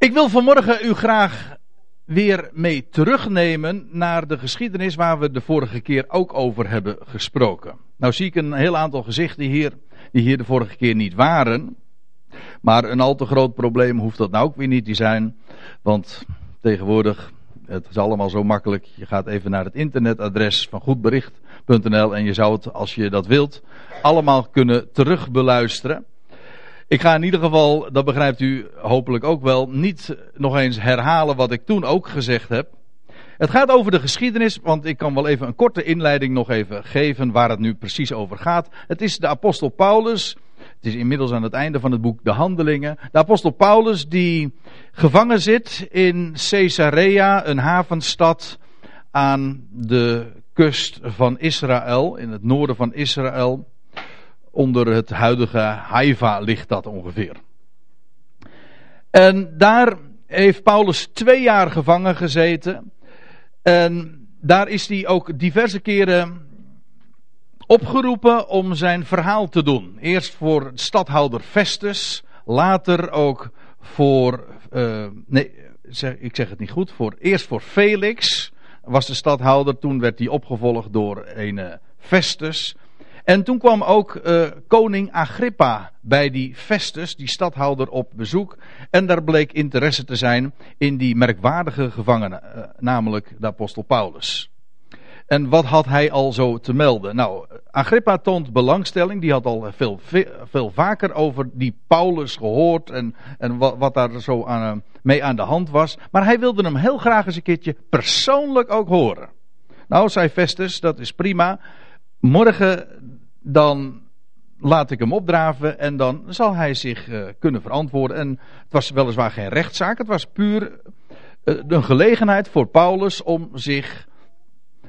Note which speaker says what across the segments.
Speaker 1: Ik wil vanmorgen u graag weer mee terugnemen naar de geschiedenis waar we de vorige keer ook over hebben gesproken. Nou zie ik een heel aantal gezichten hier die hier de vorige keer niet waren. Maar een al te groot probleem hoeft dat nou ook weer niet te zijn. Want tegenwoordig, het is allemaal zo makkelijk. Je gaat even naar het internetadres van goedbericht.nl en je zou het, als je dat wilt, allemaal kunnen terugbeluisteren. Ik ga in ieder geval, dat begrijpt u hopelijk ook wel, niet nog eens herhalen wat ik toen ook gezegd heb. Het gaat over de geschiedenis, want ik kan wel even een korte inleiding nog even geven waar het nu precies over gaat. Het is de apostel Paulus, het is inmiddels aan het einde van het boek De Handelingen. De apostel Paulus die gevangen zit in Caesarea, een havenstad aan de kust van Israël, in het noorden van Israël. Onder het huidige Haifa ligt dat ongeveer. En daar heeft Paulus twee jaar gevangen gezeten. En daar is hij ook diverse keren opgeroepen om zijn verhaal te doen. Eerst voor stadhouder Festus, later ook voor, uh, nee, ik zeg het niet goed, voor, eerst voor Felix was de stadhouder, toen werd hij opgevolgd door een Festus. En toen kwam ook uh, koning Agrippa bij die Festus, die stadhouder, op bezoek. En daar bleek interesse te zijn in die merkwaardige gevangene, uh, namelijk de apostel Paulus. En wat had hij al zo te melden? Nou, Agrippa toont belangstelling. Die had al veel, veel vaker over die Paulus gehoord. En, en wat, wat daar zo aan, uh, mee aan de hand was. Maar hij wilde hem heel graag eens een keertje persoonlijk ook horen. Nou, zei Festus, dat is prima. Morgen dan laat ik hem opdraven en dan zal hij zich uh, kunnen verantwoorden. En het was weliswaar geen rechtszaak, het was puur uh, een gelegenheid voor Paulus om zich,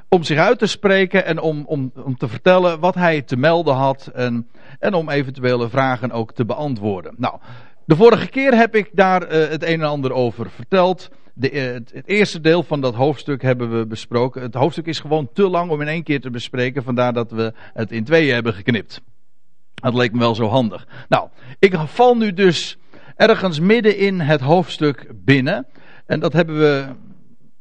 Speaker 1: om zich uit te spreken en om, om, om te vertellen wat hij te melden had en, en om eventuele vragen ook te beantwoorden. Nou, de vorige keer heb ik daar uh, het een en ander over verteld. De, het, het, eerste deel van dat hoofdstuk hebben we besproken. Het hoofdstuk is gewoon te lang om in één keer te bespreken. Vandaar dat we het in tweeën hebben geknipt. Dat leek me wel zo handig. Nou, ik val nu dus ergens midden in het hoofdstuk binnen. En dat hebben we.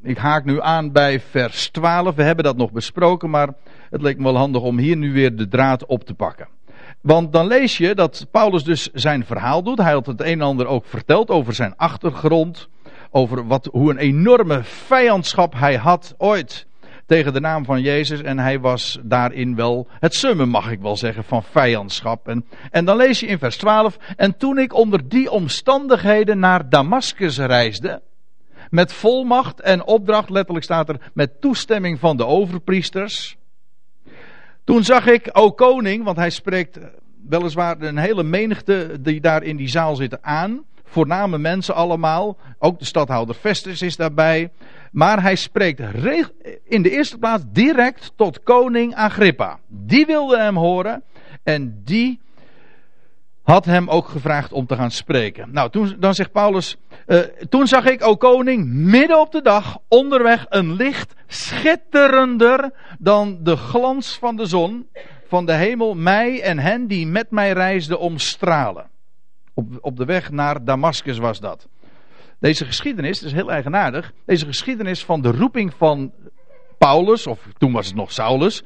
Speaker 1: Ik haak nu aan bij vers 12. We hebben dat nog besproken, maar het leek me wel handig om hier nu weer de draad op te pakken. Want dan lees je dat Paulus dus zijn verhaal doet. Hij had het een en ander ook verteld over zijn achtergrond over wat, hoe een enorme vijandschap hij had ooit tegen de naam van Jezus. En hij was daarin wel het summen, mag ik wel zeggen, van vijandschap. En, en dan lees je in vers 12. En toen ik onder die omstandigheden naar Damascus reisde. Met volmacht en opdracht, letterlijk staat er, met toestemming van de overpriesters. Toen zag ik, o koning, want hij spreekt weliswaar een hele menigte die daar in die zaal zitten aan voorname mensen allemaal. Ook de stadhouder Festus is daarbij. Maar hij spreekt in de eerste plaats direct tot koning Agrippa. Die wilde hem horen en die had hem ook gevraagd om te gaan spreken. Nou, toen, dan zegt Paulus, uh, toen zag ik, o koning, midden op de dag onderweg een licht schitterender dan de glans van de zon van de hemel mij en hen die met mij reisden omstralen. Op, de weg naar Damascus was dat. Deze geschiedenis, dat is heel eigenaardig. Deze geschiedenis van de roeping van Paulus, of toen was het nog Saulus.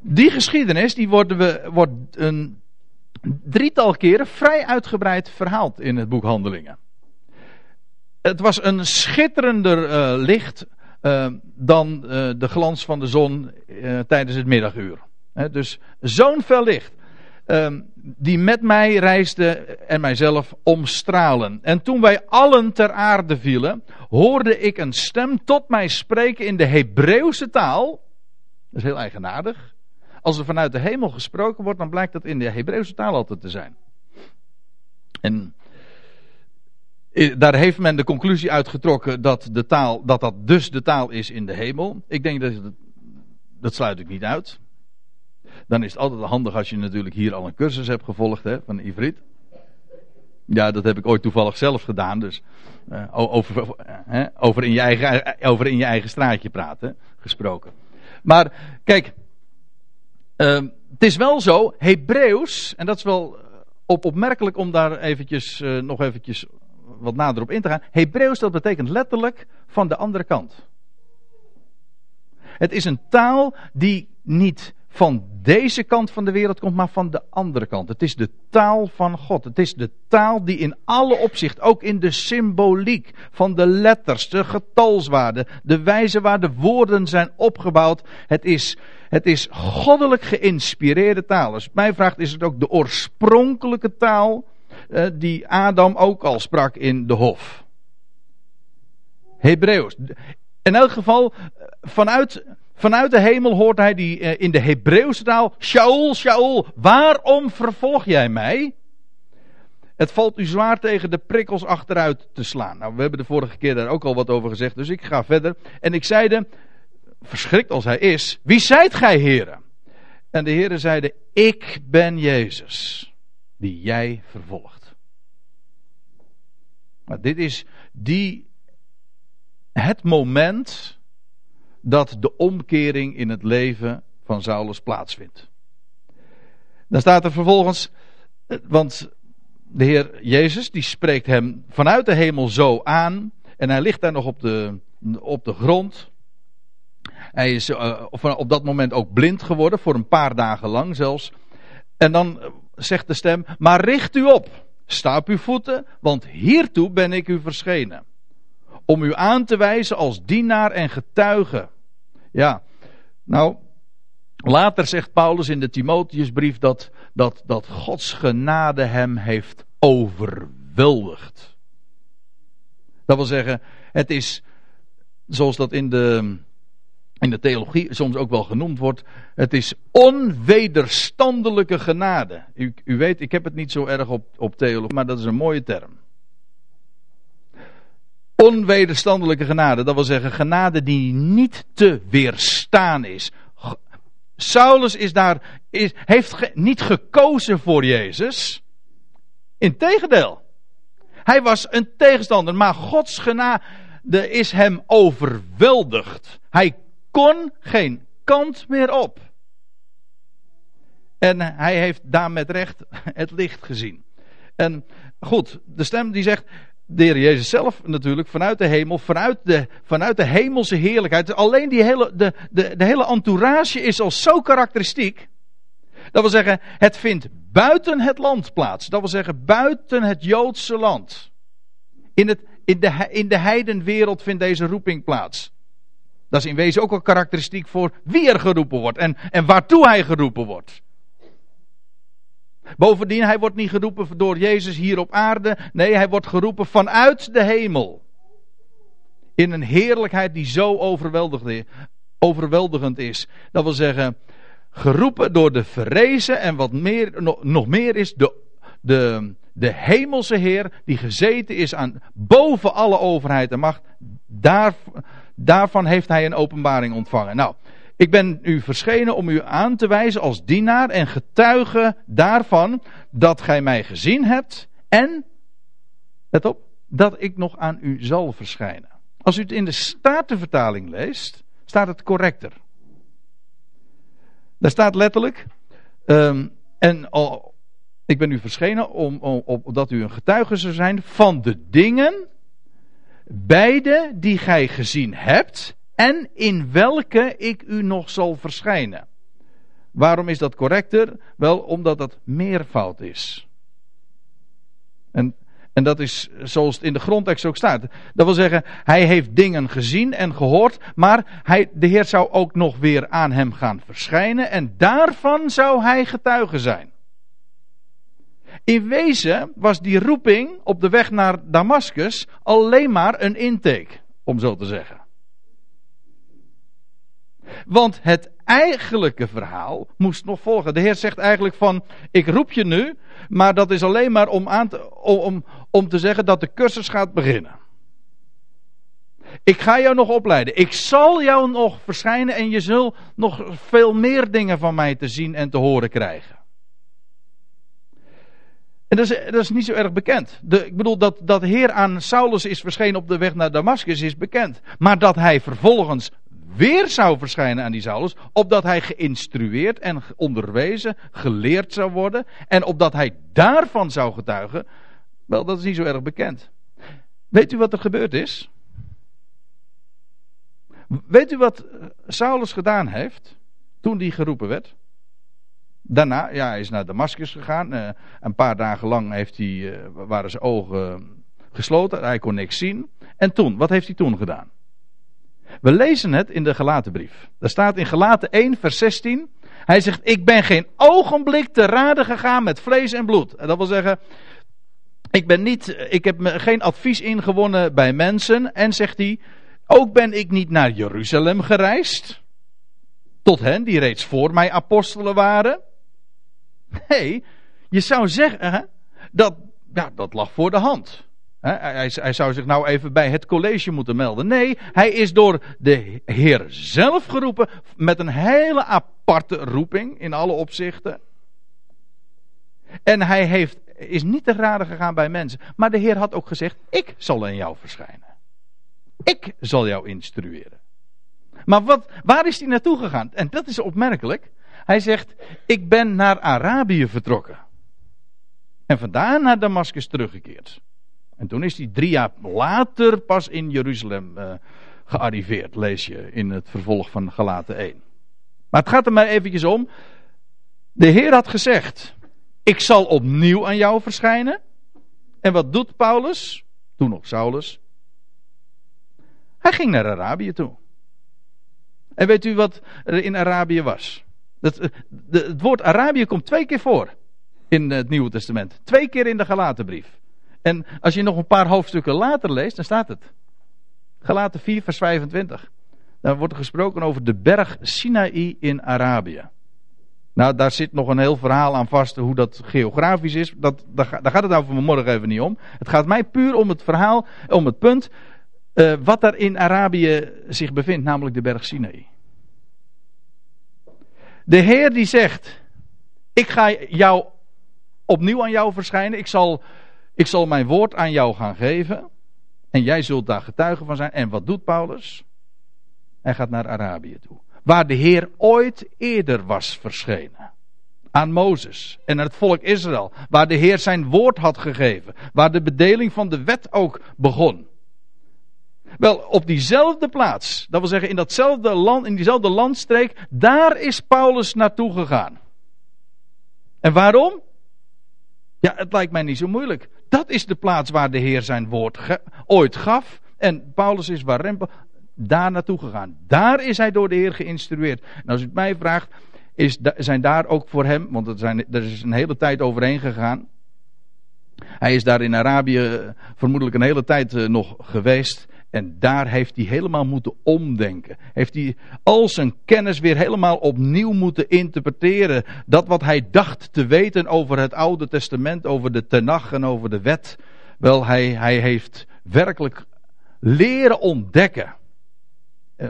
Speaker 1: Die geschiedenis die wordt, we, wordt een drietal keren vrij uitgebreid verhaald in het boek Handelingen. Het was een schitterender uh, licht uh, dan uh, de glans van de zon tijdens het middaguur. Dus zo'n fel licht. Ehm, die met mij reisde en mijzelf omstralen. En toen wij allen ter aarde vielen, hoorde ik een stem tot mij spreken in de Hebreeuwse taal. Dat is heel eigenaardig. Als er vanuit de hemel gesproken wordt, dan blijkt dat in de Hebreeuwse taal altijd te zijn. En daar heeft men de conclusie uitgetrokken dat, de taal, dat dat dus de taal is in de hemel. Ik denk dat dat sluit ik niet uit dan is het altijd handig als je natuurlijk hier al een cursus hebt gevolgd hè, van Ivrit. Ja, dat heb ik ooit toevallig zelf gedaan. Dus uh, over, uh, over, in je eigen, over in je eigen straatje praten, gesproken. Maar kijk, uh, het is wel zo, Hebreeuws, en dat is wel op opmerkelijk om daar eventjes, nog eventjes wat nader op in te gaan. Hebreeuws dat betekent letterlijk van de andere kant. Het is een taal die niet van deze kant van de wereld komt, maar van de andere kant. Het is de taal van God. Het is de taal die in alle opzicht, ook in de symboliek van de letters, de getalswaarden, de wijze waar de woorden zijn opgebouwd. Het is, het is goddelijk geïnspireerde taal. Dus mij vraagt, is het ook de oorspronkelijke taal eh, die Adam ook al sprak in de hof? Hebreeuws. In elk geval, eh, vanuit Vanuit de hemel hoort hij die eh, in de Hebreeuwse taal: Shaul, Shaul, waarom vervolg jij mij? Het valt u zwaar tegen de prikkels achteruit te slaan. Nou, we hebben de vorige keer daar ook al wat over gezegd, dus ik ga verder. En ik zeide, verschrikt als hij is, wie zijt gij, heren? En de heren zeiden, ik ben Jezus, die jij vervolgt. Maar dit is die, het moment dat de omkering in het leven van Saulus plaatsvindt. Dan staat er vervolgens, want de Heer Jezus die spreekt hem vanuit de hemel zo aan en hij ligt daar nog op de, op de grond. Hij is uh, op dat moment ook blind geworden, voor een paar dagen lang zelfs. En dan zegt de stem, maar richt u op, sta op uw voeten, want hiertoe ben ik u verschenen om u aan te wijzen als dienaar en getuige. Ja, nou, later zegt Paulus in de Timotheusbrief dat, dat, dat Gods genade hem heeft overweldigd. Dat wil zeggen, het is, zoals dat in de, in de theologie soms ook wel genoemd wordt, het is onwederstandelijke genade. U, u weet, ik heb het niet zo erg op, op theologie, maar dat is een mooie term. Onwederstandelijke genade, dat wil zeggen genade die niet te weerstaan is. Saulus is daar, is, heeft niet gekozen voor Jezus. Integendeel. Hij was een tegenstander, maar Gods genade is hem overweldigd. Hij kon geen kant meer op. En hij heeft daar met recht het licht gezien. En goed, de stem die zegt, de Heer Jezus zelf natuurlijk vanuit de hemel, vanuit de, vanuit de hemelse heerlijkheid. Alleen die hele, de, de, de hele entourage is al zo karakteristiek. Dat wil zeggen, het vindt buiten het land plaats. Dat wil zeggen, buiten het Joodse land. In, het, in, de, in de heidenwereld vindt deze roeping plaats. Dat is in wezen ook al karakteristiek voor wie er geroepen wordt en, en waartoe hij geroepen wordt. Bovendien, hij wordt niet geroepen door Jezus hier op aarde. Nee, hij wordt geroepen vanuit de hemel. In een heerlijkheid die zo overweldigend is. Dat wil zeggen, geroepen door de verrezen en wat meer, nog meer is, de, de, de hemelse Heer die gezeten is aan boven alle overheid en macht. Daar, daarvan heeft hij een openbaring ontvangen. Nou, ik ben u verschenen om u aan te wijzen als dienaar en getuige daarvan dat gij mij gezien hebt en, let op, dat ik nog aan u zal verschijnen. Als u het in de Statenvertaling leest, staat het correcter. Daar staat letterlijk, um, en oh, ik ben u verschenen om, om, u een getuige zou zijn van de dingen, beide die gij gezien hebt en in welke ik u nog zal verschijnen. Waarom is dat correcter? Wel, omdat dat meervoud is. En, en dat is zoals het in de grondtekst ook staat. Dat wil zeggen, hij heeft dingen gezien en gehoord, maar hij, de Heer zou ook nog weer aan hem gaan verschijnen en daarvan zou hij getuige zijn. In wezen was die roeping op de weg naar Damascus alleen maar een intake, om zo te zeggen. Want het eigenlijke verhaal moest nog volgen. De Heer zegt eigenlijk van, ik roep je nu, maar dat is alleen maar om, te, om, om te zeggen dat de cursus gaat beginnen. Ik ga jou nog opleiden. Ik zal jou nog verschijnen en je zult nog veel meer dingen van mij te zien en te horen krijgen. En dat is, dat is niet zo erg bekend. De, ik bedoel, dat, dat Heer aan Saulus is verschenen op de weg naar Damascus is bekend. Maar dat hij vervolgens weer zou verschijnen aan die Saulus, opdat hij geïnstrueerd en onderwezen, geleerd zou worden, en opdat hij daarvan zou getuigen, wel, dat is niet zo erg bekend. Weet u wat er gebeurd is? Weet u wat Saulus gedaan heeft toen die geroepen werd? Daarna, ja, hij is naar Damascus gegaan. Uh, een paar dagen lang heeft hij, uh, waren zijn ogen gesloten. Hij kon niks zien. En toen, wat heeft hij toen gedaan? We lezen het in de Galatenbrief. Daar staat in Galaten 1, vers 16. Hij zegt: Ik ben geen ogenblik te raden gegaan met vlees en bloed. En dat wil zeggen. Ik, ben niet, ik heb geen advies ingewonnen bij mensen. En zegt hij: Ook ben ik niet naar Jeruzalem gereisd. Tot hen die reeds voor mij apostelen waren. Nee, je zou zeggen dat, ja, dat lag voor de hand. Hij, hij, zou zich nou even bij het college moeten melden. Nee, hij is door de Heer zelf geroepen met een hele aparte roeping in alle opzichten. En hij heeft, is niet te raden gegaan bij mensen. Maar de Heer had ook gezegd: Ik zal aan jou verschijnen. Ik zal jou instrueren. Maar wat, waar is hij naartoe gegaan? En dat is opmerkelijk. Hij zegt: Ik ben naar Arabië vertrokken. En vandaar naar Damascus teruggekeerd. En toen is hij drie jaar later pas in Jeruzalem uh, gearriveerd, lees je in het vervolg van Galaten 1. Maar het gaat er maar eventjes om. De Heer had gezegd: Ik zal opnieuw aan jou verschijnen. En wat doet Paulus? Toen nog Saulus. Hij ging naar Arabië toe. En weet u wat er in Arabië was? Dat, eh, het woord Arabië komt twee keer voor in het Nieuwe Testament. Twee keer in de Galatenbrief. En als je nog een paar hoofdstukken later leest, dan staat het. Galaten 4, vers 25. Dan wordt er gesproken over de berg Sinaï in Arabië. Nou, daar zit nog een heel verhaal aan vast hoe dat geografisch is. Dat, daar, gaat het over morgen even niet om. Het gaat mij puur om het verhaal, om het punt. Uh, wat daar in Arabië zich bevindt, namelijk de berg Sinaï. De Heer die zegt: Ik ga jou opnieuw aan jou verschijnen. Ik zal ik zal mijn woord aan jou gaan geven. En jij zult daar getuige van zijn. En wat doet Paulus? Hij gaat naar Arabië toe. Waar de Heer ooit eerder was verschenen. Aan Mozes en aan het volk Israël. Waar de Heer zijn woord had gegeven. Waar de bedeling van de wet ook begon. Wel, op diezelfde plaats, dat wil zeggen in datzelfde land, in diezelfde landstreek, daar is Paulus naartoe gegaan. En waarom? Ja, het lijkt mij niet zo moeilijk. Dat is de plaats waar de Heer zijn woord ooit gaf. En Paulus is waar Rempel daar naartoe gegaan. Daar is hij door de Heer geïnstrueerd. En als u het mij vraagt, is, zijn daar ook voor hem, want er, zijn, er is een hele tijd overheen gegaan. Hij is daar in Arabië eh, vermoedelijk een hele tijd eh, nog geweest. En daar heeft hij helemaal moeten omdenken. Heeft hij al zijn kennis weer helemaal opnieuw moeten interpreteren. Dat wat hij dacht te weten over het Oude Testament, over de Tenach en over de wet. Wel, hij, hij heeft werkelijk leren ontdekken. Eh,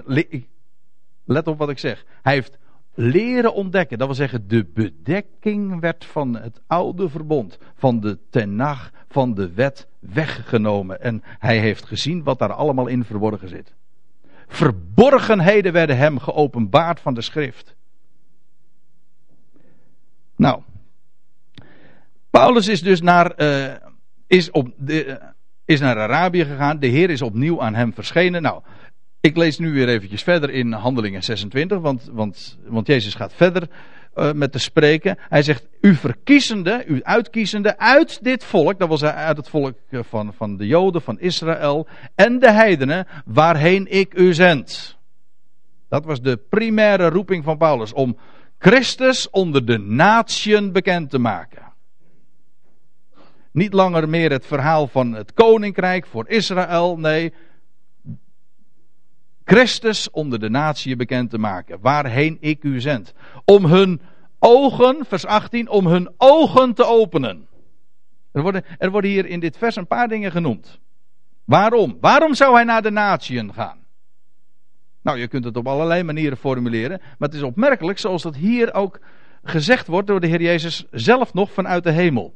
Speaker 1: let op wat ik zeg. Hij heeft leren ontdekken. Dat wil zeggen, de bedekking werd van het oude verbond, van de tenag, van de wet weggenomen. En hij heeft gezien wat daar allemaal in verborgen zit. Verborgenheden werden hem geopenbaard van de schrift. Nou, Paulus is dus naar, uh, is op de, is naar Arabië gegaan. De Heer is opnieuw aan hem verschenen. Nou, ik lees nu weer eventjes verder in Handelingen 26, want, want, want Jezus gaat verder uh, met te spreken. Hij zegt, u verkiezende, u uitkiezende uit dit volk, dat was uit het volk eh, van, van de Joden, van Israël en de heidenen, waarheen ik u zend. Dat was de primaire roeping van Paulus, om Christus onder de natieën bekend te maken. Niet langer meer het verhaal van het koninkrijk voor Israël, nee, Christus onder de natie bekend te maken, waarheen ik u zend. Om hun ogen, vers 18, om hun ogen te openen. Er worden, er worden hier in dit vers een paar dingen genoemd. Waarom? Waarom zou hij naar de natieën gaan? Nou, je kunt het op allerlei manieren formuleren, maar het is opmerkelijk zoals dat hier ook gezegd wordt door de Heer Jezus zelf nog vanuit de hemel.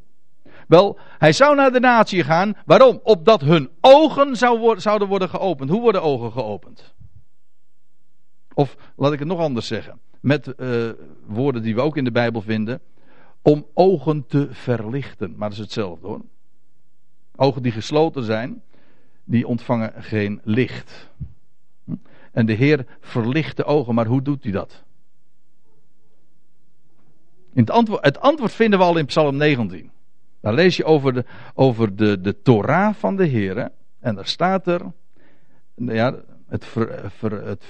Speaker 1: Wel, hij zou naar de natie gaan. Waarom? Opdat hun ogen zou, zouden worden geopend. Hoe worden ogen geopend? Of laat ik het nog anders zeggen. Met uh, woorden die we ook in de Bijbel vinden. Om ogen te verlichten. Maar dat is hetzelfde hoor. Ogen die gesloten zijn. die ontvangen geen licht. En de Heer verlicht de ogen, maar hoe doet hij dat? In het, antwoord, het antwoord vinden we al in Psalm 19. Daar lees je over de, over de, de Torah van de Heer. En daar staat er, ja, het, ver, ver, het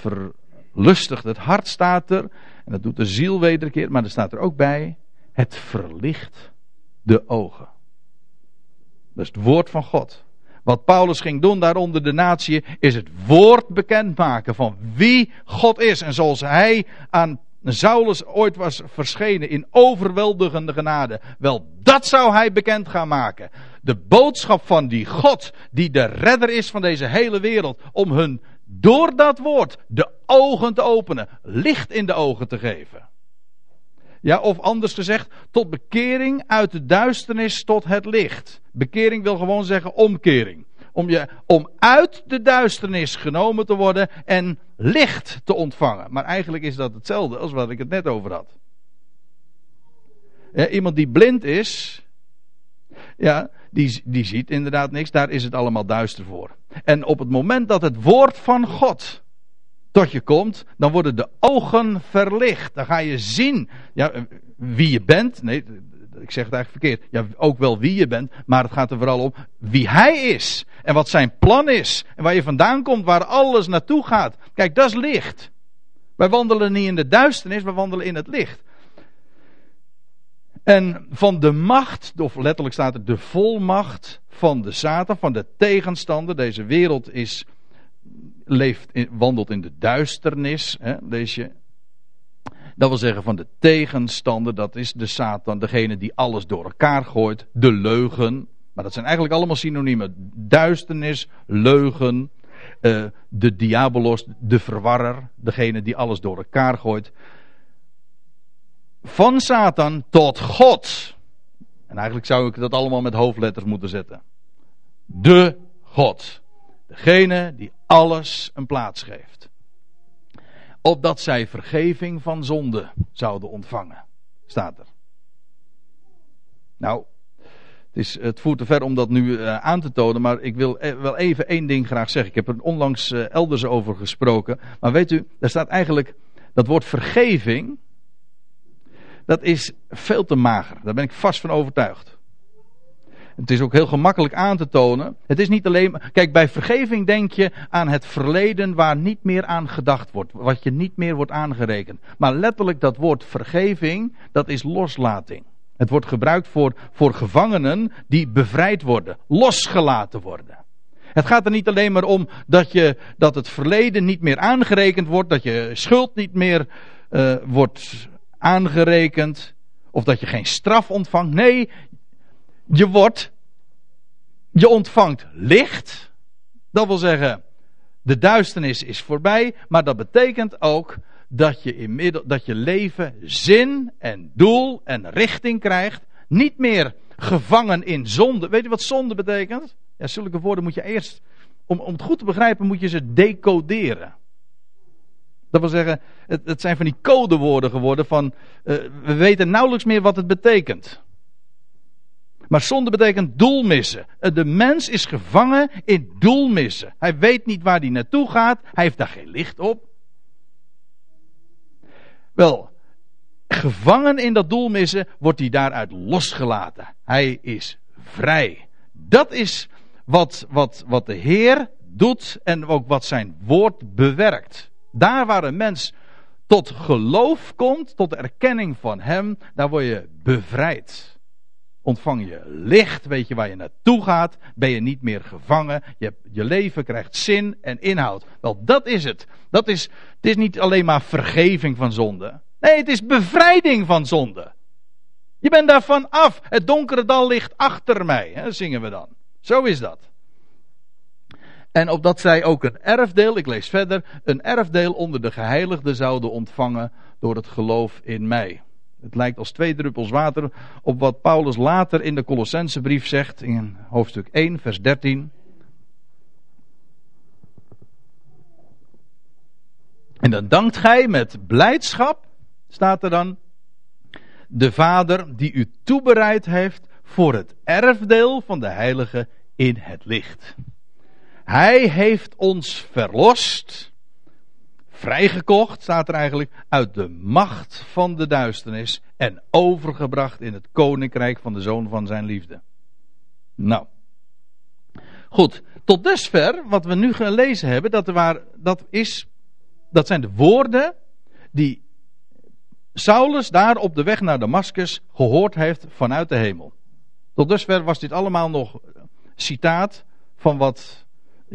Speaker 1: verlustigt het hart staat er. En dat doet de ziel wederkeer. Maar er staat er ook bij, het verlicht de ogen. Dat is het woord van God. Wat Paulus ging doen daaronder de natie is het woord bekendmaken van wie God is. En zoals hij aan Saulus ooit was verschenen in overweldigende genade. Wel, dat zou hij bekend gaan maken. De boodschap van die God, die de redder is van deze hele wereld, om hun door dat woord de ogen te openen, licht in de ogen te geven. Ja, of anders gezegd, tot bekering uit de duisternis tot het licht. Bekering wil gewoon zeggen omkering. Om, je, om uit de duisternis genomen te worden en licht te ontvangen. Maar eigenlijk is dat hetzelfde als wat ik het net over had. Iemand die blind is, ja, die, die ziet inderdaad niks, daar is het allemaal duister voor. En op het moment dat het woord van God tot je komt, dan worden de ogen verlicht. Dan ga je zien ja, wie je bent. Nee, ik zeg het eigenlijk verkeerd. Ja, ook wel wie je bent, maar het gaat er vooral om wie hij is. En wat zijn plan is. En waar je vandaan komt, waar alles naartoe gaat. Kijk, dat is licht. Wij wandelen niet in de duisternis, wij wandelen in het licht. En van de macht, of letterlijk staat er de volmacht van de Satan, van de tegenstander. Deze wereld is leeft wandelt in de duisternis, hè. Dat wil zeggen van de tegenstander, dat is de Satan, degene die alles door elkaar gooit, de leugen. Maar dat zijn eigenlijk allemaal synoniemen. Duisternis, leugen, uh, de diabolos, de verwarrer, degene die alles door elkaar gooit. Van Satan tot God. En eigenlijk zou ik dat allemaal met hoofdletters moeten zetten. De God. Degene die alles een plaats geeft. Opdat zij vergeving van zonde zouden ontvangen. Staat er. Nou, het, is, het voert te ver om dat nu uh, aan te tonen, maar ik wil e wel even één ding graag zeggen. Ik heb er onlangs uh, elders over gesproken. Maar weet u, daar staat eigenlijk dat woord vergeving. Dat is veel te mager. Daar ben ik vast van overtuigd. Het is ook heel gemakkelijk aan te tonen. Het is niet alleen. Kijk, bij vergeving denk je aan het verleden waar niet meer aan gedacht wordt. Wat je niet meer wordt aangerekend. Maar letterlijk dat woord vergeving, dat is loslating. Het wordt gebruikt voor, voor gevangenen die bevrijd worden, losgelaten worden. Het gaat er niet alleen maar om dat, je, dat het verleden niet meer aangerekend wordt, dat je schuld niet meer uh, wordt aangerekend, of dat je geen straf ontvangt. Nee, je wordt, je ontvangt licht. Dat wil zeggen, de duisternis is voorbij, maar dat betekent ook dat je, inmiddel, dat je leven zin en doel en richting krijgt. Niet meer gevangen in zonde. Weet je wat zonde betekent? Ja, zulke woorden moet je eerst, om, om het goed te begrijpen, moet je ze decoderen. Dat wil zeggen, het, het zijn van die codewoorden geworden van, uh, we weten nauwelijks meer wat het betekent. Maar zonde betekent doelmissen. De mens is gevangen in doelmissen. Hij weet niet waar hij naartoe gaat. Hij heeft daar geen licht op. Wel, gevangen in dat doelmissen wordt hij daaruit losgelaten. Hij is vrij. Dat is wat, wat, wat de Heer doet en ook wat zijn woord bewerkt. Daar waar een mens tot geloof komt, tot erkenning van Hem, daar word je bevrijd ontvang je licht, weet je waar je naartoe gaat, ben je niet meer gevangen, je, je leven krijgt zin en inhoud. Wel, dat is het. Dat is, het is niet alleen maar vergeving van zonde. Nee, het is bevrijding van zonde. Je bent daarvan af. Het donkere dal ligt achter mij, hè, zingen we dan. Zo is dat. En opdat zij ook een erfdeel, ik lees verder, een erfdeel onder de geheiligden zouden ontvangen door het geloof in mij. Het lijkt als twee druppels water op wat Paulus later in de Colossensebrief zegt in hoofdstuk 1, vers 13. En dan dankt gij met blijdschap, staat er dan, de Vader die u toebereid heeft voor het erfdeel van de Heilige in het licht. Hij heeft ons verlost, vrijgekocht, staat er eigenlijk, uit de macht van de duisternis en overgebracht in het koninkrijk van de zoon van zijn liefde. Nou. Goed, tot dusver, wat we nu gelezen hebben, dat, waar, dat, is, dat zijn de woorden die Saulus daar op de weg naar Damascus gehoord heeft vanuit de hemel. Tot dusver was dit allemaal nog citaat van wat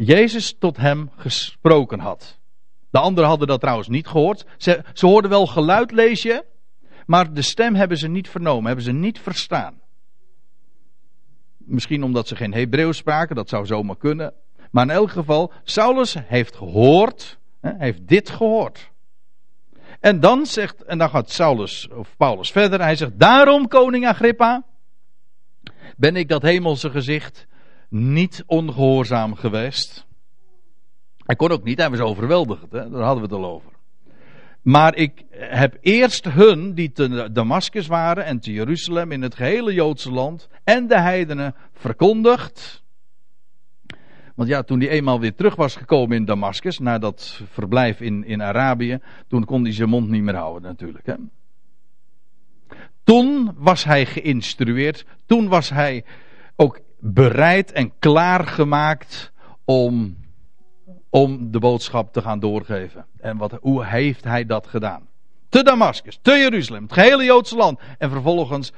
Speaker 1: Jezus tot hem gesproken had. De anderen hadden dat trouwens niet gehoord. Ze, ze hoorden wel geluid, lees je, maar de stem hebben ze niet vernomen, hebben ze niet verstaan. Misschien omdat ze geen Hebreeuws spraken, dat zou zomaar kunnen. Maar in elk geval, Saulus heeft gehoord, heeft dit gehoord. En dan zegt, en dan gaat Saulus of Paulus verder, hij zegt, daarom koning Agrippa, ben ik dat hemelse gezicht niet ongehoorzaam geweest. Hij kon ook niet, hij was overweldigd, hè? daar hadden we het al over. Maar ik heb eerst hun die te Damascus waren en te Jeruzalem in het gehele Joodse land en de heidenen verkondigd. Want ja, toen hij eenmaal weer terug was gekomen in Damascus, na dat verblijf in, in Arabië, toen kon hij zijn mond niet meer houden natuurlijk. Hè. Toen was hij geïnstrueerd, toen was hij ook bereid en klaargemaakt om om de boodschap te gaan doorgeven. En wat, hoe heeft hij dat gedaan? Te Damascus, te Jeruzalem, het gehele Joodse land. En vervolgens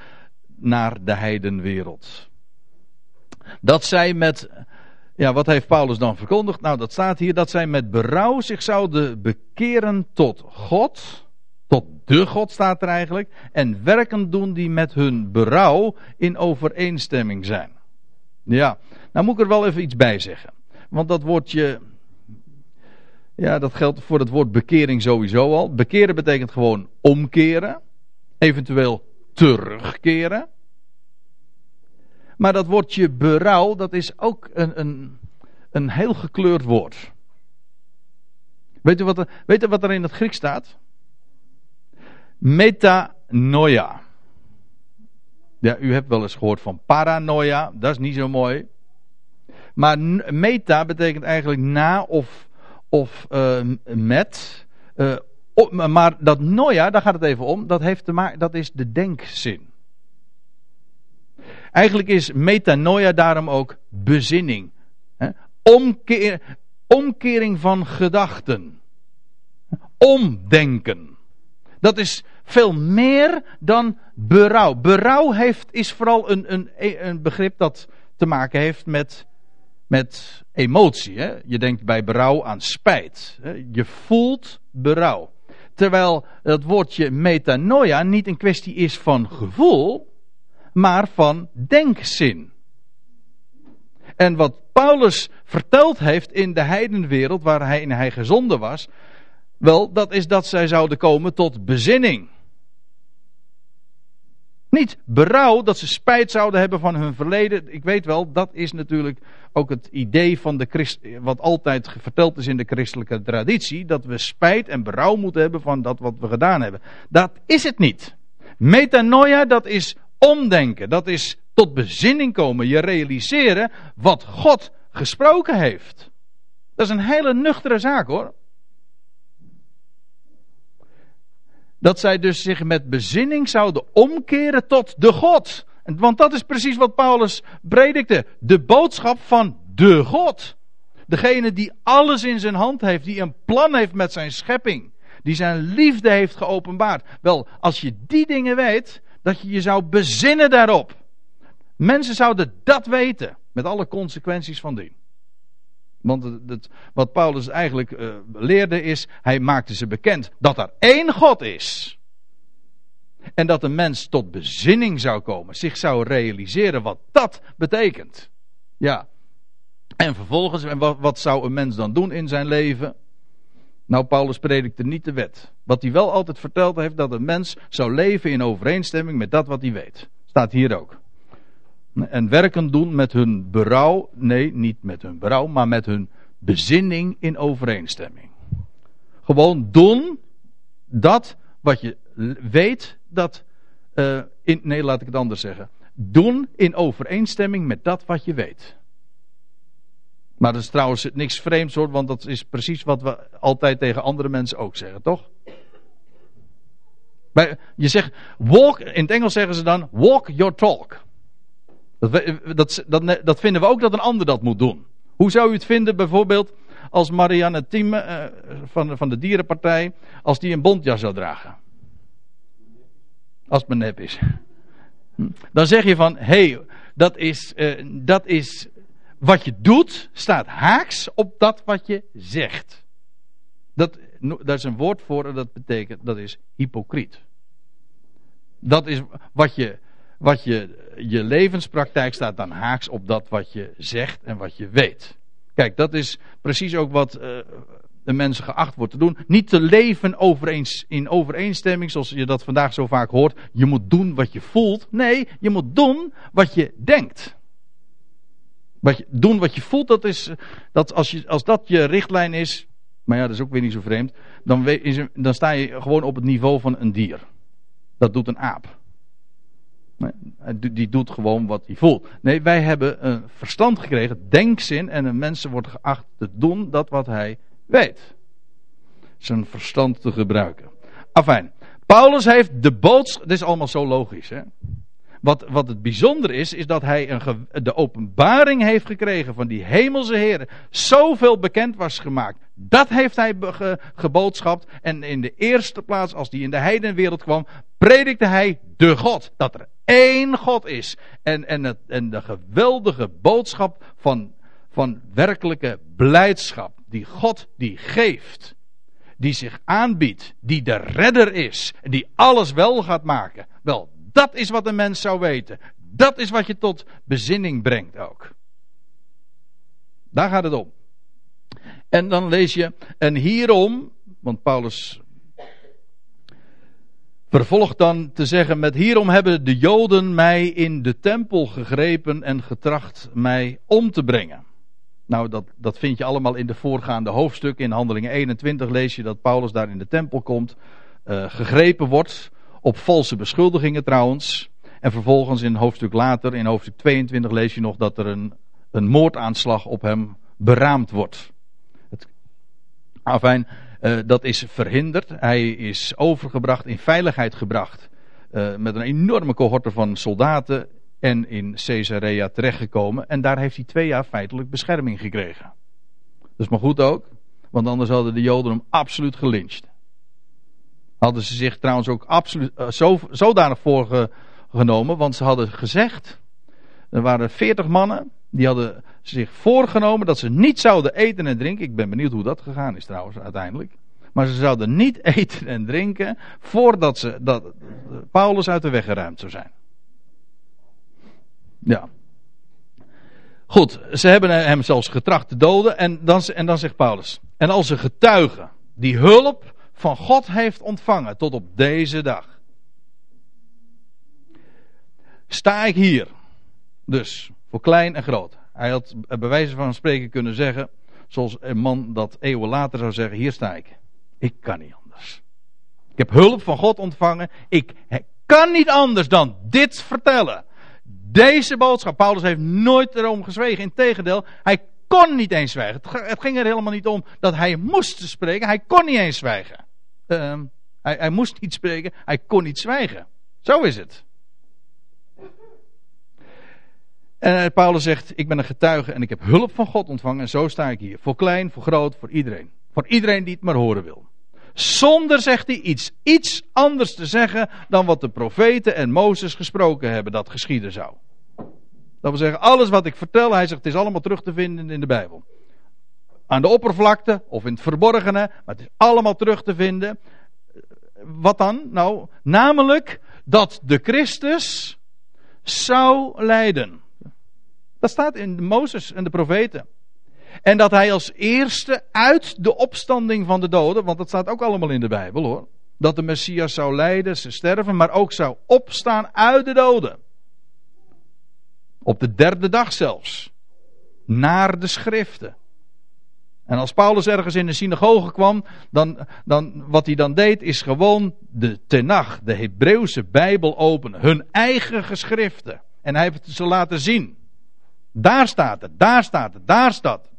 Speaker 1: naar de heidenwereld. Dat zij met, ja, wat heeft Paulus dan verkondigd? Nou, dat staat hier, dat zij met berouw zich zouden bekeren tot God. Tot de God staat er eigenlijk. En werken doen die met hun berouw in overeenstemming zijn. Ja, nou moet ik er wel even iets bij zeggen. Want dat woordje ja, dat geldt voor het woord bekering sowieso al. Bekeren betekent gewoon omkeren, eventueel terugkeren. Maar dat woordje berouw, dat is ook een, een, een heel gekleurd woord. Weet u, wat er, weet u wat er in het Grieks staat? Metanoia. Ja, u hebt wel eens gehoord van paranoia, dat is niet zo mooi. Maar meta betekent eigenlijk na of of uh, met. Uh, maar dat noia, daar gaat het even om, dat, heeft te maken, dat is de denkzin. Eigenlijk is metanoia daarom ook bezinning. Hè? Omkeer, omkering van gedachten. Omdenken. Dat is veel meer dan berouw. Berouw heeft, is vooral een, een, een begrip dat te maken heeft met met emotie. Hè? Je denkt bij berouw aan spijt. Hè? Je voelt berouw. Terwijl het woordje metanoia niet een kwestie is van gevoel, maar van denkzin. En wat Paulus verteld heeft in de heidenwereld waar hij in hij gezonden was, wel, dat is dat zij zouden komen tot bezinning. Niet berouw dat ze spijt zouden hebben van hun verleden. Ik weet wel, dat is natuurlijk ook het idee van de wat altijd verteld is in de christelijke traditie. Dat we spijt en berouw moeten hebben van dat wat we gedaan hebben. Dat is het niet. Metanoia, dat is omdenken. Dat is tot bezinning komen. Je realiseren wat God gesproken heeft. Dat is een hele nuchtere zaak hoor. Dat zij dus zich met bezinning zouden omkeren tot de God. Want dat is precies wat Paulus predikte. De boodschap van de God. Degene die alles in zijn hand heeft, die een plan heeft met zijn schepping. Die zijn liefde heeft geopenbaard. Wel, als je die dingen weet, dat je je zou bezinnen daarop. Mensen zouden dat weten, met alle consequenties van dien. Want wat Paulus eigenlijk uh, leerde is, hij maakte ze bekend dat er één God is. En dat een mens tot bezinning zou komen, zich zou realiseren wat dat betekent. Ja. En vervolgens, en wat, wat zou een mens dan doen in zijn leven? Nou, Paulus predikte niet de wet. Wat hij wel altijd verteld heeft, dat een mens zou leven in overeenstemming met dat wat hij weet. Staat hier ook. En werken doen met hun berouw. Nee, niet met hun berouw, maar met hun bezinning in overeenstemming. Gewoon doen dat wat je weet dat. Uh, in, nee, laat ik het anders zeggen. Doen in overeenstemming met dat wat je weet. Maar dat is trouwens niks vreemds hoor, want dat is precies wat we altijd tegen andere mensen ook zeggen, toch? Je zegt, walk, in het Engels zeggen ze dan, walk your talk. Dat, dat, dat, vinden we ook dat een ander dat moet doen. Hoe zou u het vinden bijvoorbeeld als Marianne Thieme uh, van, van de Dierenpartij, als die een bontjas zou dragen? Als het maar nep is. Hm? Dan zeg je van, hé, hey, dat, is, uh, dat is wat je doet, staat haaks op dat wat je zegt. Dat, daar is een woord voor en dat betekent, dat is hypocriet. Dat is wat je, wat je, je levenspraktijk staat dan haaks op dat wat je zegt en wat je weet. Kijk, dat is precies ook wat uh, de mensen geacht wordt te doen. Niet te leven overeens, in overeenstemming, zoals je dat vandaag zo vaak hoort. Je moet doen wat je voelt. Nee, je moet doen wat je denkt. Wat je, doen wat je voelt, dat is, dat als, je, als dat je richtlijn is, maar ja, dat is ook weer niet zo vreemd, dan, is, dan sta je gewoon op het niveau van een dier. Dat doet een aap. Die doet gewoon wat hij voelt. Nee, wij hebben een verstand gekregen, denkzin, en een mens wordt geacht te doen dat wat hij weet. Zijn verstand te gebruiken. Afijn, Paulus heeft de boodschap. Dit is allemaal zo logisch, hè? Wat, wat het bijzonder is, is dat hij een, de openbaring heeft gekregen van die hemelse heren. Zoveel bekend was gemaakt. Dat heeft hij ge, geboodschapt. En in de eerste plaats, als hij in de heidenwereld kwam, predikte hij de God. Dat er één God is. En, en, het, en de geweldige boodschap van, van werkelijke blijdschap. Die God die geeft. Die zich aanbiedt. Die de redder is. Die alles wel gaat maken. Wel, dat is wat een mens zou weten. Dat is wat je tot bezinning brengt ook. Daar gaat het om. En dan lees je, en hierom, want Paulus vervolgt dan te zeggen, met hierom hebben de Joden mij in de tempel gegrepen en getracht mij om te brengen. Nou, dat, dat vind je allemaal in de voorgaande hoofdstukken. In Handelingen 21 lees je dat Paulus daar in de tempel komt, uh, gegrepen wordt op valse beschuldigingen trouwens. En vervolgens in een hoofdstuk later, in hoofdstuk 22, lees je nog dat er een, een moordaanslag op hem beraamd wordt. Het, afijn, uh, dat is verhinderd. Hij is overgebracht, in veiligheid gebracht. Uh, met een enorme cohorte van soldaten. En in Caesarea terechtgekomen. En daar heeft hij twee jaar feitelijk bescherming gekregen. Dat is maar goed ook. Want anders hadden de Joden hem absoluut gelyncht. Hadden ze zich trouwens ook absoluut uh, zo, zodanig voorgenomen, want ze hadden gezegd, er waren veertig mannen, die hadden zich voorgenomen dat ze niet zouden eten en drinken. Ik ben benieuwd hoe dat gegaan is trouwens uiteindelijk. Maar ze zouden niet eten en drinken voordat ze, dat Paulus uit de weg geruimd zou zijn. Ja. Goed, ze hebben hem zelfs getracht te doden en dan, en dan zegt Paulus. En als ze getuigen die hulp van God heeft ontvangen tot op deze dag. Sta ik hier, dus voor klein en groot. Hij had bij wijze van spreken kunnen zeggen, zoals een man dat eeuwen later zou zeggen: Hier sta ik. Ik kan niet anders. Ik heb hulp van God ontvangen. Ik kan niet anders dan dit vertellen. Deze boodschap. Paulus heeft nooit erom gezwegen. Integendeel, hij kon niet eens zwijgen. Het ging er helemaal niet om dat hij moest spreken. Hij kon niet eens zwijgen. Uh, hij, hij moest niet spreken, hij kon niet zwijgen. Zo is het. En eh, Paulus zegt: Ik ben een getuige en ik heb hulp van God ontvangen. En zo sta ik hier. Voor klein, voor groot, voor iedereen. Voor iedereen die het maar horen wil. Zonder, zegt hij, iets, iets anders te zeggen dan wat de profeten en Mozes gesproken hebben dat geschieden zou. Dat wil zeggen, alles wat ik vertel, hij zegt, het is allemaal terug te vinden in de Bijbel aan de oppervlakte of in het verborgene, maar het is allemaal terug te vinden. Wat dan? Nou, namelijk dat de Christus zou lijden. Dat staat in Mozes en de profeten. En dat hij als eerste uit de opstanding van de doden, want dat staat ook allemaal in de Bijbel hoor. Dat de Messias zou lijden, ze sterven, maar ook zou opstaan uit de doden. Op de derde dag zelfs. Naar de schriften. En als Paulus ergens in de synagoge kwam, dan, dan, wat hij dan deed, is gewoon de Tenach, de Hebreeuwse Bijbel openen. Hun eigen geschriften. En hij heeft ze laten zien. Daar staat het, daar staat het, daar staat.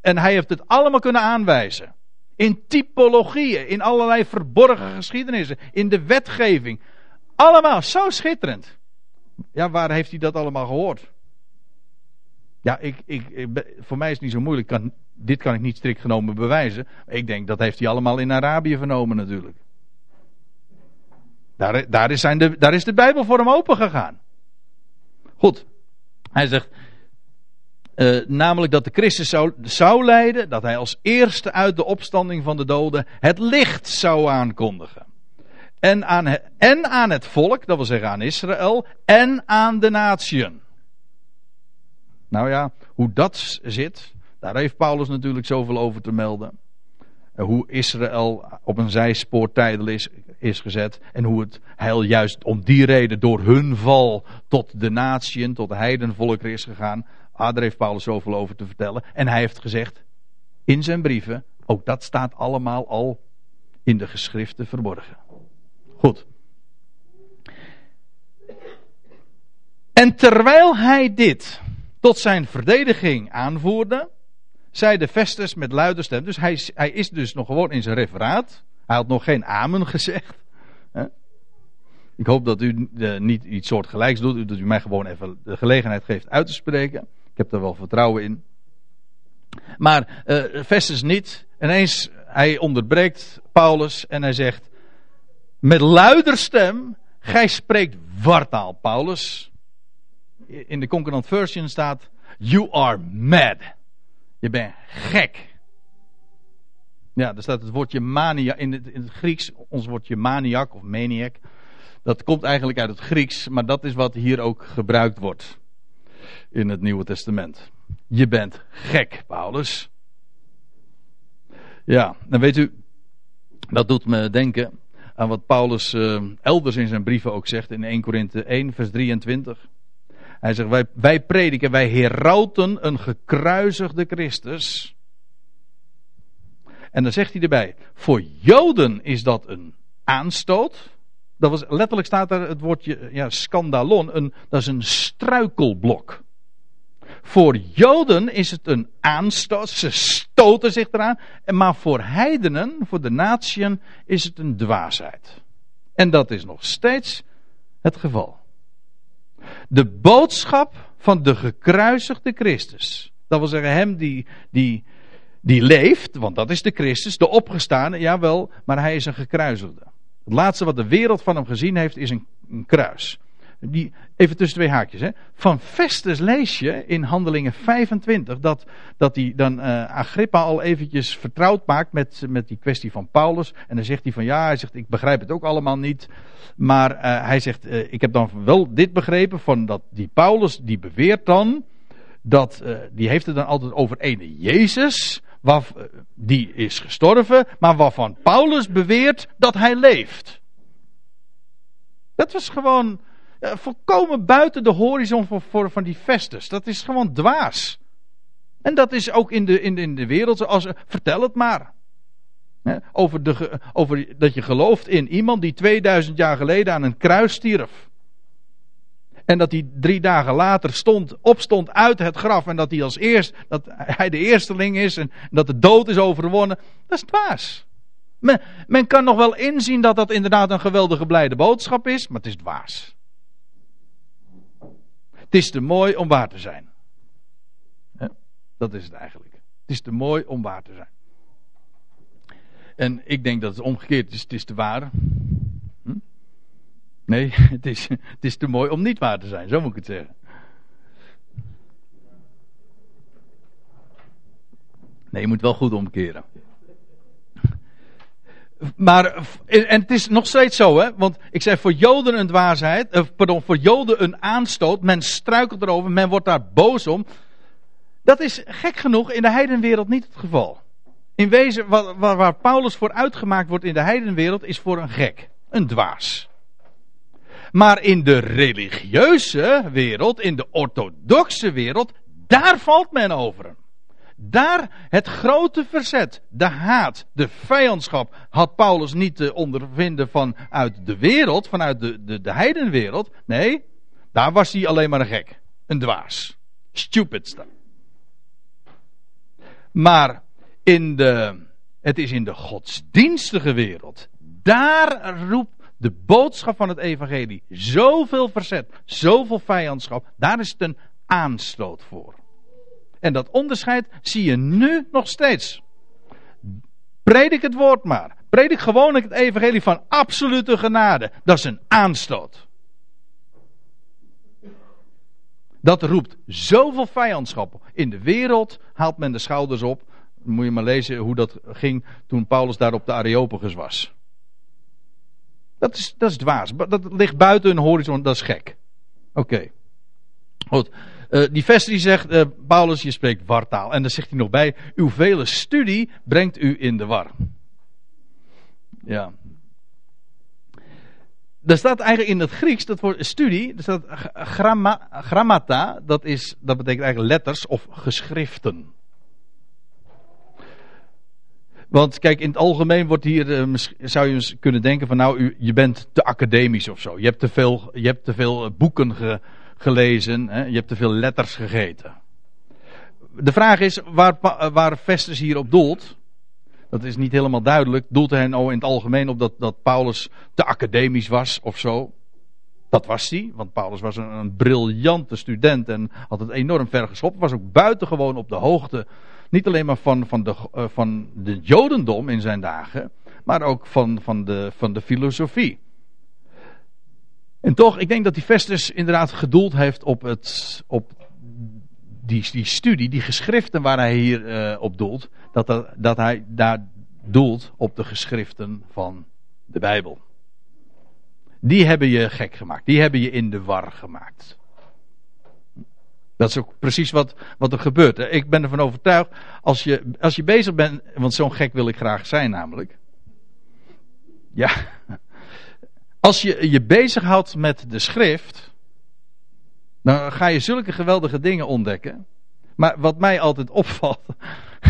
Speaker 1: En hij heeft het allemaal kunnen aanwijzen. In typologieën, in allerlei verborgen geschiedenissen, in de wetgeving. Allemaal zo schitterend. Ja, waar heeft hij dat allemaal gehoord? Ja, ik, ik, voor mij is het niet zo moeilijk. Kan, dit kan ik niet strikt genomen bewijzen. Ik denk dat heeft hij allemaal in Arabië vernomen natuurlijk. Daar, daar, is, zijn de, daar is de Bijbel voor hem open gegaan. Goed. Hij zegt, uh, namelijk dat de Christus zou, zou leiden, dat hij als eerste uit de opstanding van de doden het licht zou aankondigen. En aan, en aan het volk, dat wil zeggen aan Israël, en aan de natieën. Nou ja, hoe dat zit, daar heeft Paulus natuurlijk zoveel over te melden. Hoe Israël op een zijspoor tijdelijk is, is gezet. En hoe het heil juist om die reden door hun val tot de natieën, tot de heidenvolk is gegaan. Ah, daar heeft Paulus zoveel over te vertellen. En hij heeft gezegd in zijn brieven, ook dat staat allemaal al in de geschriften verborgen. Goed. En terwijl hij dit tot zijn verdediging aanvoerde, zei de Festus met luider stem. Dus hij, hij is dus nog gewoon in zijn referaat. Hij had nog geen amen gezegd. Ik hoop dat u uh, niet iets soortgelijks doet. Dat u mij gewoon even de gelegenheid geeft uit te spreken. Heb er wel vertrouwen in. Maar uh, Festus niet. Ineens, hij onderbreekt Paulus en hij zegt met luider stem: Gij spreekt wartaal, Paulus. In de Concordant Version staat: You are mad. Je bent gek. Ja, daar staat het woordje mania in het, in het Grieks, ons woordje maniak of maniac. Dat komt eigenlijk uit het Grieks, maar dat is wat hier ook gebruikt wordt in het Nieuwe Testament. Je bent gek, Paulus. Ja, dan weet u, dat doet me denken aan wat Paulus uh, elders in zijn brieven ook zegt in 1 Korinthe 1, vers 23. Hij zegt, wij, wij prediken, wij herauten een gekruisigde Christus. En dan zegt hij erbij, voor Joden is dat een aanstoot. Dat was, letterlijk staat er het woordje ja, scandalon, een, dat is een struikelblok. Voor Joden is het een aanstoot, ze stoten zich eraan. Maar voor heidenen, voor de natieën, is het een dwaasheid. En dat is nog steeds het geval. De boodschap van de gekruisigde Christus. Dat wil zeggen, hem die, die, die leeft, want dat is de Christus, de opgestane, jawel, maar hij is een gekruisigde. Het laatste wat de wereld van hem gezien heeft is een, kruis. Die, even tussen twee haakjes. Hè. Van Festus lees je in Handelingen 25 dat, dat hij dan uh, Agrippa al eventjes vertrouwd maakt met, met die kwestie van Paulus. En dan zegt hij van ja, hij zegt ik begrijp het ook allemaal niet. Maar uh, hij zegt uh, ik heb dan wel dit begrepen van dat die Paulus die beweert dan dat die heeft het dan altijd over ene Jezus. Waar, die is gestorven, maar waarvan Paulus beweert dat hij leeft. Dat was gewoon uh, volkomen buiten de horizon van, van die Festus. Dat is gewoon dwaas. En dat is ook in de, in in de wereld zoals. Vertel het maar. over, de, over dat je gelooft in iemand die 2000 jaar geleden aan een kruis stierf. En dat hij drie dagen later stond, opstond uit het graf. En dat hij als eerst, dat hij de eersteling is. En dat de dood is overwonnen. Dat is dwaas. Men, men kan nog wel inzien dat dat inderdaad een geweldige blijde boodschap is. Maar het is dwaas. Het is te mooi om waar te zijn. Dat is het eigenlijk. Het is te mooi om waar te zijn. En ik denk dat het omgekeerd is. Het is te waar. Nee, het is, het is te mooi om niet waar te zijn. Zo moet ik het zeggen. Nee, je moet wel goed omkeren maar, en het is nog steeds zo, hè? Want ik zeg voor Joden een dwaasheid, eh, pardon, voor Joden een aanstoot. Men struikelt erover, men wordt daar boos om. Dat is gek genoeg in de heidenwereld niet het geval. In wezen, waar, waar Paulus voor uitgemaakt wordt in de heidenwereld, is voor een gek, een dwaas. Maar in de religieuze wereld, in de orthodoxe wereld, daar valt men over. Daar het grote verzet, de haat, de vijandschap had Paulus niet te ondervinden vanuit de wereld, vanuit de, de, de heidenwereld. Nee, daar was hij alleen maar een gek. Een dwaas. Stupid. Maar in de, het is in de godsdienstige wereld. Daar roept de boodschap van het evangelie zoveel verzet, zoveel vijandschap. Daar is het een aanstoot voor. En dat onderscheid zie je nu nog steeds. Predik het woord maar. Predik gewoonlijk het evangelie van absolute genade. Dat is een aanstoot. Dat roept zoveel vijandschap. In de wereld haalt men de schouders op. Moet je maar lezen hoe dat ging toen Paulus daar op de Areopagus was. Dat is, dat is dwaas. Dat ligt buiten hun horizon. Dat is gek. Oké. Goed. Uh, die vers die zegt, uh, Paulus, je spreekt wartaal. En dan zegt hij nog bij, uw vele studie brengt u in de war. Ja. Er staat eigenlijk in het Grieks, dat woord studie, er staat gramma, grammata, dat, is, dat betekent eigenlijk letters of geschriften. Want kijk, in het algemeen wordt hier, uh, zou je eens kunnen denken van nou, u, je bent te academisch of zo. Je hebt te veel, je hebt te veel boeken ge, gelezen. Hè? Je hebt te veel letters gegeten. De vraag is waar, waar Festus hier op doelt. Dat is niet helemaal duidelijk. Doelt hij nou in het algemeen op dat, dat Paulus te academisch was of zo? Dat was hij, want Paulus was een, een briljante student en had het enorm ver geschopt. Was ook buitengewoon op de hoogte. Niet alleen maar van, van, de, uh, van de Jodendom in zijn dagen, maar ook van, van, de, van de filosofie. En toch, ik denk dat die Festus inderdaad gedoeld heeft op, het, op die, die studie, die geschriften waar hij hier uh, op doelt. Dat, dat, dat hij daar doelt op de geschriften van de Bijbel. Die hebben je gek gemaakt. Die hebben je in de war gemaakt. Dat is ook precies wat, wat er gebeurt. Ik ben ervan overtuigd, als je, als je bezig bent, want zo'n gek wil ik graag zijn namelijk. Ja, als je je bezighoudt met de schrift, dan ga je zulke geweldige dingen ontdekken. Maar wat mij altijd opvalt,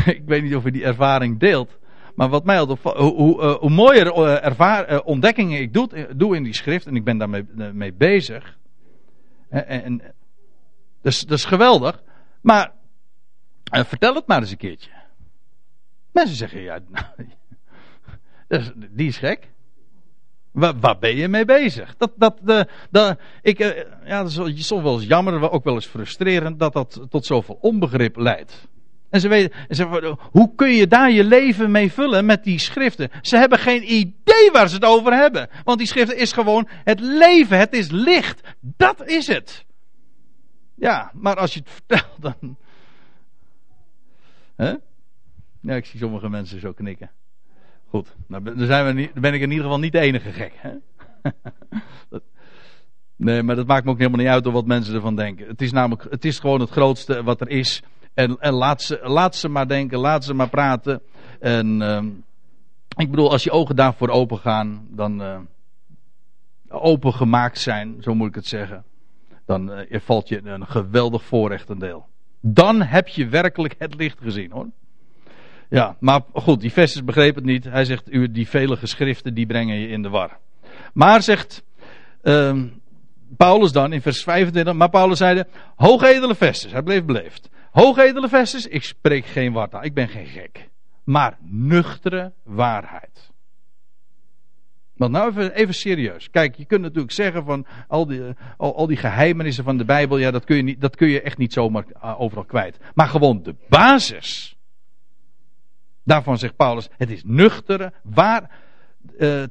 Speaker 1: ik weet niet of je die ervaring deelt, maar wat mij altijd opvalt, hoe, hoe, uh, hoe mooier ervaar, uh, ontdekkingen ik doe, doe, in die schrift, en ik ben daarmee mee bezig. En, dus, dat is geweldig. Maar vertel het maar eens een keertje. Mensen zeggen, ja, nou, die is gek. Waar, ben je mee bezig? Dat, dat, de, de, ik, eh, ja, dat is soms wel eens jammer, ook wel eens frustrerend, dat dat tot zoveel onbegrip leidt. En ze weten, en ze, hoe kun je daar je leven mee vullen met die schriften? Ze hebben geen idee waar ze het over hebben. Want die schriften is gewoon het leven, het is licht. Dat is het. Ja, maar als je het vertelt, dan. Hè? Ja, ik zie sommige mensen zo knikken. Goed, nou, dan, zijn we niet, ben ik in ieder geval niet de enige gek. Hè? nee, maar dat maakt me ook helemaal niet uit wat mensen ervan denken. Het is namelijk, het is gewoon het grootste wat er is. En, en laat, ze, laat ze maar denken, laat ze maar praten. En uh, ik bedoel, als je ogen daarvoor open gaan, dan uh, open gemaakt zijn, zo moet ik het zeggen. Dan uh, valt je een geweldig voorrecht een deel. Dan heb je werkelijk het licht gezien hoor. Ja, maar goed, die Festus begreep het niet. Hij zegt, u, die vele geschriften die brengen je in de war. Maar zegt uh, Paulus dan in vers 25, maar Paulus zeide, hoogedele Festus, hij bleef beleefd. Hoogedele Festus, ik spreek geen wartaal, ik ben geen gek. Maar nuchtere waarheid. Nou even, even serieus. Kijk, je kunt natuurlijk zeggen van al die, al, die geheimenissen van de Bijbel, ja, dat kun, je niet, dat kun je echt niet zomaar uh, overal kwijt. Maar gewoon de basis Daarvan zegt Paulus, het is nuchtere, waar, uh,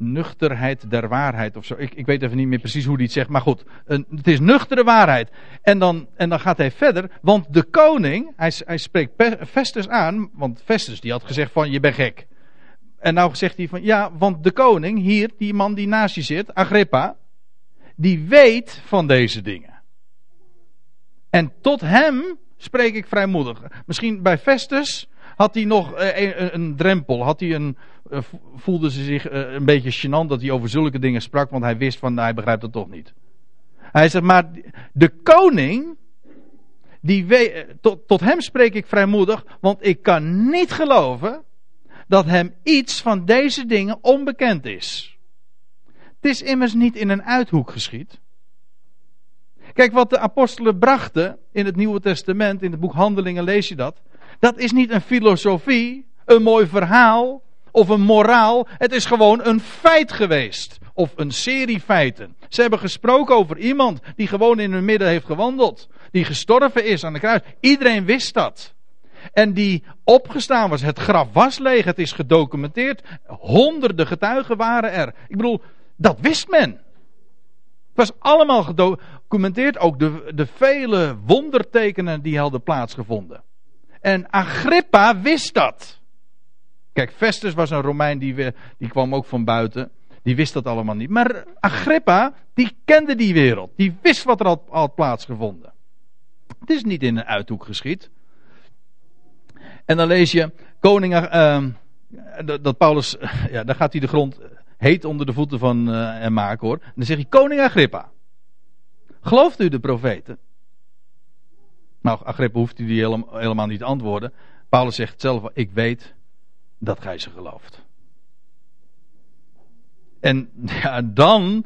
Speaker 1: nuchterheid der waarheid of zo. Ik, ik weet even niet meer precies hoe hij het zegt, maar goed. Een, het is nuchtere waarheid. En dan, en dan gaat hij verder, want de koning, hij, hij spreekt Festus aan, want Festus die had gezegd van je bent gek. En nou zegt hij van ja, want de koning, hier, die man die naast je zit, Agrippa, die weet van deze dingen. En tot hem spreek ik vrijmoedig. Misschien bij Festus had hij nog eh, een, een, drempel. Had hij een, uh, voelde ze zich uh, een beetje gênant dat hij over zulke dingen sprak, want hij wist van, nou, hij begrijpt het toch niet. Hij zegt, maar de koning, die tot, tot hem spreek ik vrijmoedig, want ik kan niet geloven dat hem iets van deze dingen onbekend is. Het is immers niet in een uithoek geschied. Kijk, wat de apostelen brachten in het Nieuwe Testament, in het boek Handelingen lees je dat. Dat is niet een filosofie, een mooi verhaal of een moraal. Het is gewoon een feit geweest. Of een serie feiten. Ze hebben gesproken over iemand die gewoon in hun midden heeft gewandeld. Die gestorven is aan de kruis. Iedereen wist dat. En die opgestaan was. Het graf was leeg. Het is gedocumenteerd. Honderden getuigen waren er. Ik bedoel, dat wist men. Het was allemaal gedocumenteerd. Ook de, de vele wondertekenen die hadden plaatsgevonden. En Agrippa wist dat. Kijk, Festus was een Romein die, die kwam ook van buiten. Die wist dat allemaal niet. Maar Agrippa, die kende die wereld. Die wist wat er had, had plaatsgevonden. Het is niet in een uithoek geschied. En dan lees je, koning, uh, dat Paulus, ja, dan gaat hij de grond heet onder de voeten van uh, maken hoor. En dan zeg je, koning Agrippa, gelooft u de profeten? Nou, Agrippa hoeft die helemaal, helemaal niet te antwoorden. Paulus zegt zelf, ik weet dat gij ze gelooft. En ja, dan,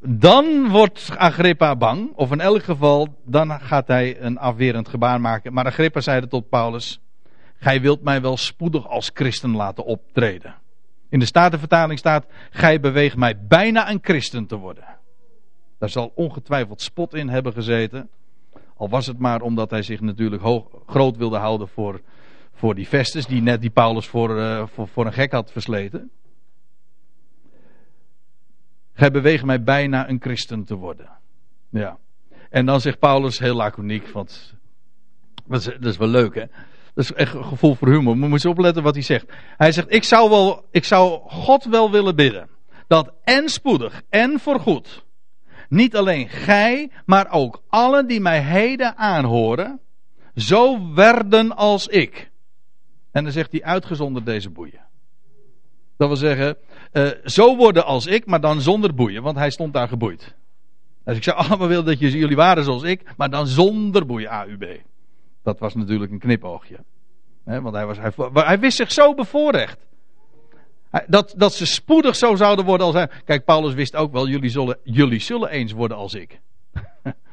Speaker 1: dan wordt Agrippa bang, of in elk geval, dan gaat hij een afwerend gebaar maken. Maar Agrippa zeide tot Paulus, gij wilt mij wel spoedig als christen laten optreden. In de Statenvertaling staat, gij beweegt mij bijna een christen te worden. Daar zal ongetwijfeld spot in hebben gezeten. Al was het maar omdat hij zich natuurlijk hoog, groot wilde houden voor, voor die Festus, die net die Paulus voor, uh, voor, voor een gek had versleten. Gij beweegt mij bijna een christen te worden. Ja. En dan zegt Paulus heel laconiek, want dat is, dat is wel leuk hè. Dat is echt een gevoel voor humor. Maar moet je opletten wat hij zegt. Hij zegt, ik zou, wel, ik zou God wel willen bidden. Dat en spoedig en voorgoed. Niet alleen gij, maar ook allen die mij heden aanhoren. Zo werden als ik. En dan zegt hij uitgezonderd deze boeien. Dat wil zeggen, uh, zo worden als ik, maar dan zonder boeien, want hij stond daar geboeid. Dus ik zou allemaal willen dat jullie waren zoals ik, maar dan zonder boeien, AUB. Dat was natuurlijk een knipoogje. Want hij, was, hij, wist zich zo bevoorrecht. Dat, dat ze spoedig zo zouden worden als hij. Kijk, Paulus wist ook wel, jullie zullen, jullie zullen eens worden als ik.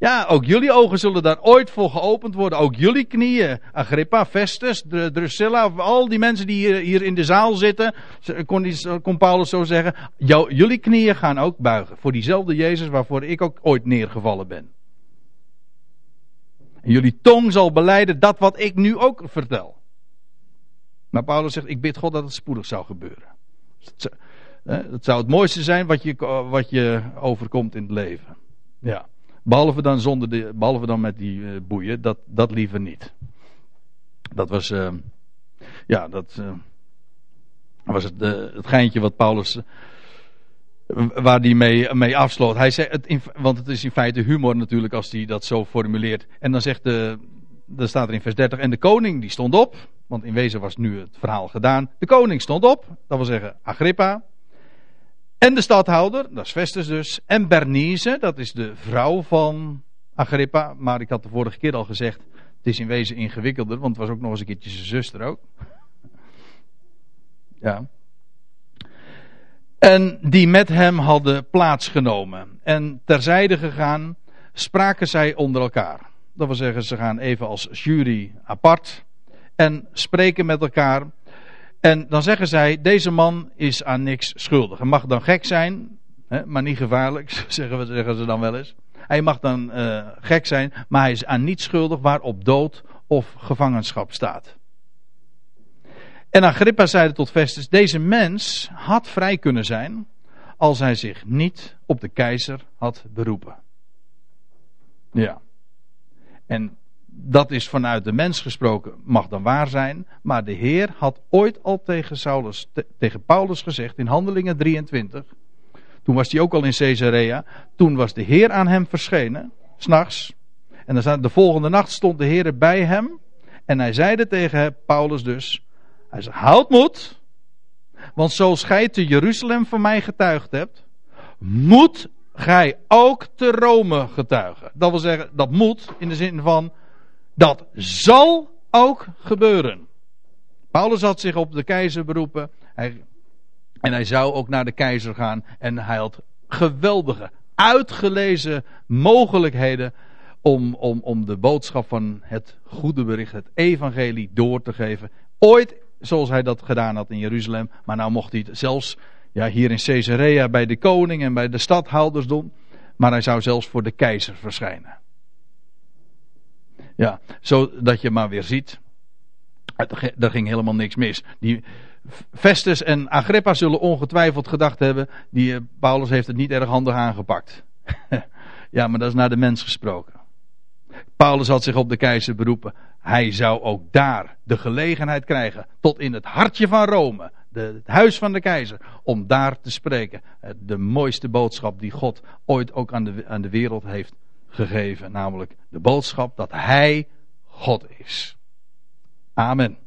Speaker 1: Ja, ook jullie ogen zullen daar ooit voor geopend worden. Ook jullie knieën. Agrippa, Festus, Drusilla, al die mensen die hier, in de zaal zitten. Kon, kon Paulus zo zeggen. Jullie knieën gaan ook buigen. Voor diezelfde Jezus waarvoor ik ook ooit neergevallen ben. En jullie tong zal beleiden dat wat ik nu ook vertel. Maar Paulus zegt, ik bid God dat het spoedig zou gebeuren. Dat zou het mooiste zijn wat je, wat je overkomt in het leven. Ja. Behalve dan, zonder de, behalve dan met die uh, boeien, dat, dat liever niet. Dat was, uh, ja, dat uh, was het, het geintje wat Paulus, waar die mee, mee afsloot. Hij zei, het want het is in feite humor natuurlijk als hij dat zo formuleert. En dan zegt de, dan staat er in vers 30, en de koning die stond op, want in wezen was nu het verhaal gedaan. De koning stond op, dat wil zeggen Agrippa, en de stadhouder, dat is Festus dus. En Bernice, dat is de vrouw van Agrippa. Maar ik had de vorige keer al gezegd, het is in wezen ingewikkelder, want het was ook nog eens een keertje zijn zuster ook. Ja. En die met hem hadden plaatsgenomen. En terzijde gegaan, spraken zij onder elkaar. Dat wil zeggen, ze gaan even als jury apart. En spreken met elkaar. En dan zeggen zij, deze man is aan niks schuldig. Hij mag dan gek zijn, hè, maar niet gevaarlijk, zeggen, we, zeggen ze dan wel eens. Hij mag dan uh, gek zijn, maar hij is aan niets schuldig waarop dood of gevangenschap staat. En Agrippa zeide tot Festus, deze mens had vrij kunnen zijn als hij zich niet op de keizer had beroepen. Ja. En dat is vanuit de mens gesproken, mag dan waar zijn. Maar de Heer had ooit al tegen, Saulus, tegen Paulus gezegd in Handelingen 23. Toen was hij ook al in Caesarea. Toen was de Heer aan hem verschenen, s'nachts. En staat, de volgende nacht stond de Heer bij hem. En hij zeide tegen Paulus dus: Hij zei, houd moed. Want zoals gij te Jeruzalem van mij getuigd hebt, moet gij ook te Rome getuigen. Dat wil zeggen, dat moet in de zin van dat zal ook gebeuren. Paulus had zich op de keizer beroepen. Hij, en hij zou ook naar de keizer gaan. En hij had geweldige, uitgelezen mogelijkheden om, om, om de boodschap van het goede bericht, het evangelie door te geven. Ooit zoals hij dat gedaan had in Jeruzalem, maar nou mocht hij het zelfs ja, hier in Caesarea bij de koning en bij de stadhouders doen. Maar hij zou zelfs voor de keizer verschijnen. Ja, zodat je maar weer ziet. Er ging helemaal niks mis. Die Festus en Agrippa zullen ongetwijfeld gedacht hebben. Die eh, Paulus heeft het niet erg handig aangepakt. ja, maar dat is naar de mens gesproken. Paulus had zich op de keizer beroepen. Hij zou ook daar de gelegenheid krijgen. Tot in het hartje van Rome. De, het huis van de keizer. Om daar te spreken. De mooiste boodschap die God ooit ook aan de, aan de wereld heeft gegeven. Namelijk de boodschap dat Hij God is. Amen.